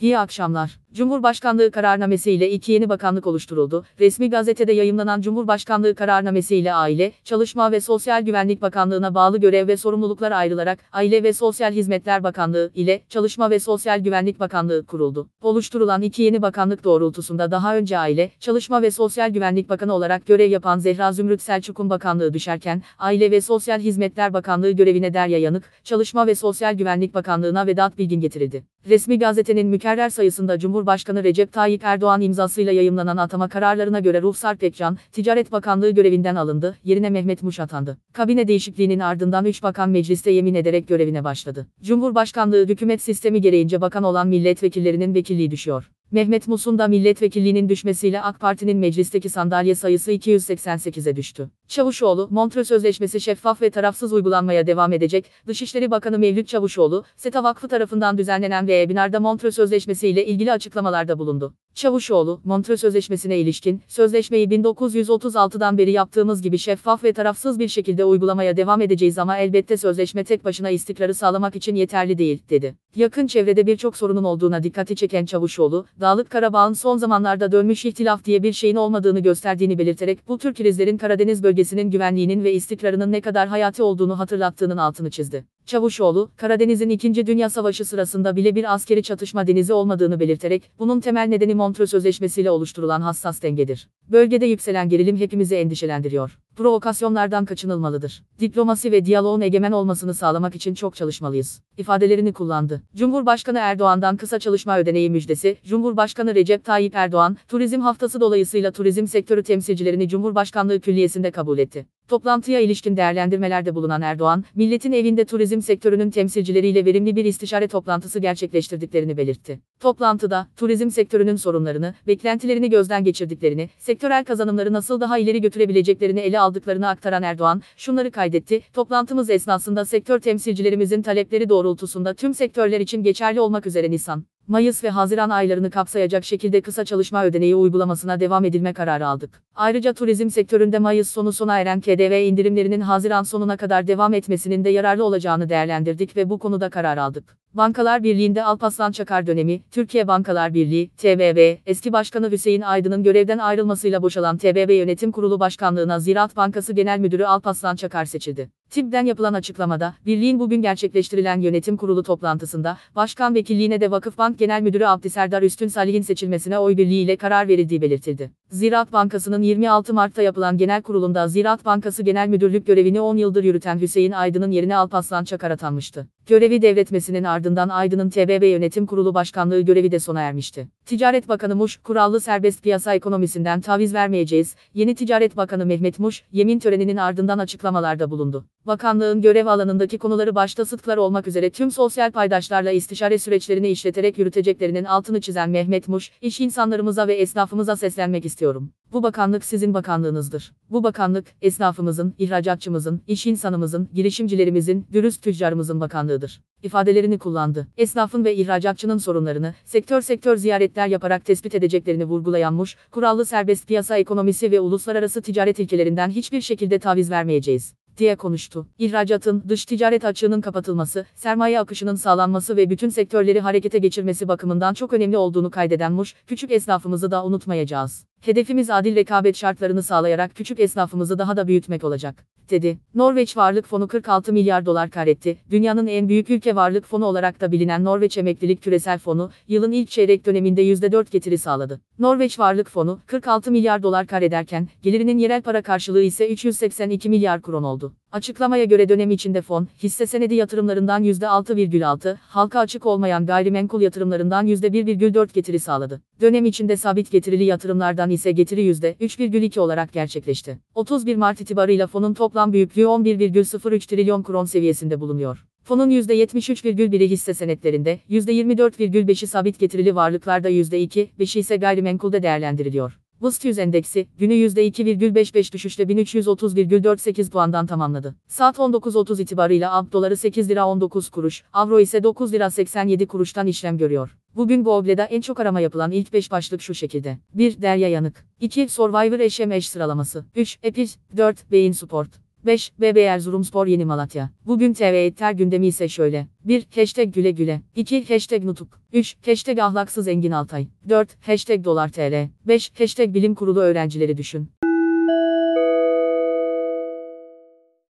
İyi akşamlar. Cumhurbaşkanlığı kararnamesi ile iki yeni bakanlık oluşturuldu. Resmi gazetede yayımlanan Cumhurbaşkanlığı kararnamesi ile Aile, Çalışma ve Sosyal Güvenlik Bakanlığı'na bağlı görev ve sorumluluklar ayrılarak Aile ve Sosyal Hizmetler Bakanlığı ile Çalışma ve Sosyal Güvenlik Bakanlığı kuruldu. Oluşturulan iki yeni bakanlık doğrultusunda daha önce Aile, Çalışma ve Sosyal Güvenlik Bakanı olarak görev yapan Zehra Zümrüt Selçuk'un bakanlığı düşerken, Aile ve Sosyal Hizmetler Bakanlığı görevine Derya Yanık, Çalışma ve Sosyal Güvenlik Bakanlığı'na Vedat Bilgin getirildi. Resmi gazetenin mükerrer sayısında Cumhurbaşkanı Recep Tayyip Erdoğan imzasıyla yayımlanan atama kararlarına göre Ruhsar Pekcan, Ticaret Bakanlığı görevinden alındı, yerine Mehmet Muş atandı. Kabine değişikliğinin ardından 3 bakan mecliste yemin ederek görevine başladı. Cumhurbaşkanlığı hükümet sistemi gereğince bakan olan milletvekillerinin vekilliği düşüyor. Mehmet Mus'un da milletvekilliğinin düşmesiyle AK Parti'nin meclisteki sandalye sayısı 288'e düştü. Çavuşoğlu, Montreux Sözleşmesi şeffaf ve tarafsız uygulanmaya devam edecek. Dışişleri Bakanı Mevlüt Çavuşoğlu, SETA Vakfı tarafından düzenlenen ve webinarda Montreux Sözleşmesi ile ilgili açıklamalarda bulundu. Çavuşoğlu, Montreux Sözleşmesi'ne ilişkin, sözleşmeyi 1936'dan beri yaptığımız gibi şeffaf ve tarafsız bir şekilde uygulamaya devam edeceğiz ama elbette sözleşme tek başına istikrarı sağlamak için yeterli değil, dedi. Yakın çevrede birçok sorunun olduğuna dikkati çeken Çavuşoğlu, Dağlık Karabağ'ın son zamanlarda dönmüş ihtilaf diye bir şeyin olmadığını gösterdiğini belirterek bu tür krizlerin Karadeniz bölgesinin güvenliğinin ve istikrarının ne kadar hayati olduğunu hatırlattığının altını çizdi. Çavuşoğlu, Karadeniz'in 2. Dünya Savaşı sırasında bile bir askeri çatışma denizi olmadığını belirterek, bunun temel nedeni Montreux Sözleşmesi'yle oluşturulan hassas dengedir. Bölgede yükselen gerilim hepimizi endişelendiriyor. Provokasyonlardan kaçınılmalıdır. Diplomasi ve diyaloğun egemen olmasını sağlamak için çok çalışmalıyız. ifadelerini kullandı. Cumhurbaşkanı Erdoğan'dan kısa çalışma ödeneği müjdesi, Cumhurbaşkanı Recep Tayyip Erdoğan, turizm haftası dolayısıyla turizm sektörü temsilcilerini Cumhurbaşkanlığı Külliyesi'nde kabul etti. Toplantıya ilişkin değerlendirmelerde bulunan Erdoğan, milletin evinde turizm sektörünün temsilcileriyle verimli bir istişare toplantısı gerçekleştirdiklerini belirtti. Toplantıda, turizm sektörünün sorunlarını, beklentilerini gözden geçirdiklerini, sektörel kazanımları nasıl daha ileri götürebileceklerini ele aldıklarını aktaran Erdoğan, şunları kaydetti, toplantımız esnasında sektör temsilcilerimizin talepleri doğrultusunda tüm sektörler için geçerli olmak üzere Nisan, Mayıs ve Haziran aylarını kapsayacak şekilde kısa çalışma ödeneği uygulamasına devam edilme kararı aldık. Ayrıca turizm sektöründe Mayıs sonu sona eren KDV indirimlerinin Haziran sonuna kadar devam etmesinin de yararlı olacağını değerlendirdik ve bu konuda karar aldık. Bankalar Birliği'nde Alpaslan Çakar dönemi, Türkiye Bankalar Birliği, TBB, eski başkanı Hüseyin Aydın'ın görevden ayrılmasıyla boşalan TBB Yönetim Kurulu Başkanlığına Ziraat Bankası Genel Müdürü Alpaslan Çakar seçildi. TİB'den yapılan açıklamada, birliğin bugün gerçekleştirilen yönetim kurulu toplantısında, başkan vekilliğine de Vakıfbank Genel Müdürü Abdiserdar Üstün Salih'in seçilmesine oy birliğiyle karar verildiği belirtildi. Ziraat Bankası'nın 26 Mart'ta yapılan genel kurulunda Ziraat Bankası Genel Müdürlük görevini 10 yıldır yürüten Hüseyin Aydın'ın yerine Alpaslan Çakar atanmıştı. Görevi devretmesinin ardından Aydın'ın TBB Yönetim Kurulu Başkanlığı görevi de sona ermişti. Ticaret Bakanı Muş, kurallı serbest piyasa ekonomisinden taviz vermeyeceğiz. Yeni Ticaret Bakanı Mehmet Muş, yemin töreninin ardından açıklamalarda bulundu. Bakanlığın görev alanındaki konuları başta sıtklar olmak üzere tüm sosyal paydaşlarla istişare süreçlerini işleterek yürüteceklerinin altını çizen Mehmet Muş, iş insanlarımıza ve esnafımıza seslenmek istiyorum. Bu bakanlık sizin bakanlığınızdır. Bu bakanlık, esnafımızın, ihracatçımızın, iş insanımızın, girişimcilerimizin, dürüst tüccarımızın bakanlığıdır. ifadelerini kullandı. Esnafın ve ihracatçının sorunlarını, sektör sektör ziyaretler yaparak tespit edeceklerini vurgulayan Muş, kurallı serbest piyasa ekonomisi ve uluslararası ticaret ilkelerinden hiçbir şekilde taviz vermeyeceğiz diye konuştu. İhracatın, dış ticaret açığının kapatılması, sermaye akışının sağlanması ve bütün sektörleri harekete geçirmesi bakımından çok önemli olduğunu kaydeden Muş, küçük esnafımızı da unutmayacağız. Hedefimiz adil rekabet şartlarını sağlayarak küçük esnafımızı daha da büyütmek olacak, dedi. Norveç Varlık Fonu 46 milyar dolar karetti. Dünyanın en büyük ülke varlık fonu olarak da bilinen Norveç Emeklilik Küresel Fonu, yılın ilk çeyrek döneminde %4 getiri sağladı. Norveç Varlık Fonu, 46 milyar dolar karederken, gelirinin yerel para karşılığı ise 382 milyar kron oldu. Açıklamaya göre dönem içinde fon, hisse senedi yatırımlarından %6,6, halka açık olmayan gayrimenkul yatırımlarından %1,4 getiri sağladı. Dönem içinde sabit getirili yatırımlardan ise getiri %3,2 olarak gerçekleşti. 31 Mart itibarıyla fonun toplam büyüklüğü 11,03 trilyon kron seviyesinde bulunuyor. Fonun %73,1'i hisse senetlerinde, %24,5'i sabit getirili varlıklarda %2,5'i ise gayrimenkulde değerlendiriliyor. BIST 100 endeksi, günü %2,55 düşüşle 1330,48 puandan tamamladı. Saat 19.30 itibarıyla AB doları 8 lira 19 kuruş, avro ise 9 lira 87 kuruştan işlem görüyor. Bugün bu obleda en çok arama yapılan ilk 5 başlık şu şekilde. 1. Derya Yanık. 2. Survivor Eş sıralaması. 3. Epis. 4. Beyin Sport. 5. BB Erzurumspor Yeni Malatya. Bugün TV Eter gündemi ise şöyle. 1. Hashtag güle güle. 2. Hashtag nutuk. 3. Hashtag ahlaksız Engin Altay. 4. Hashtag dolar TL. 5. Hashtag bilim kurulu öğrencileri düşün.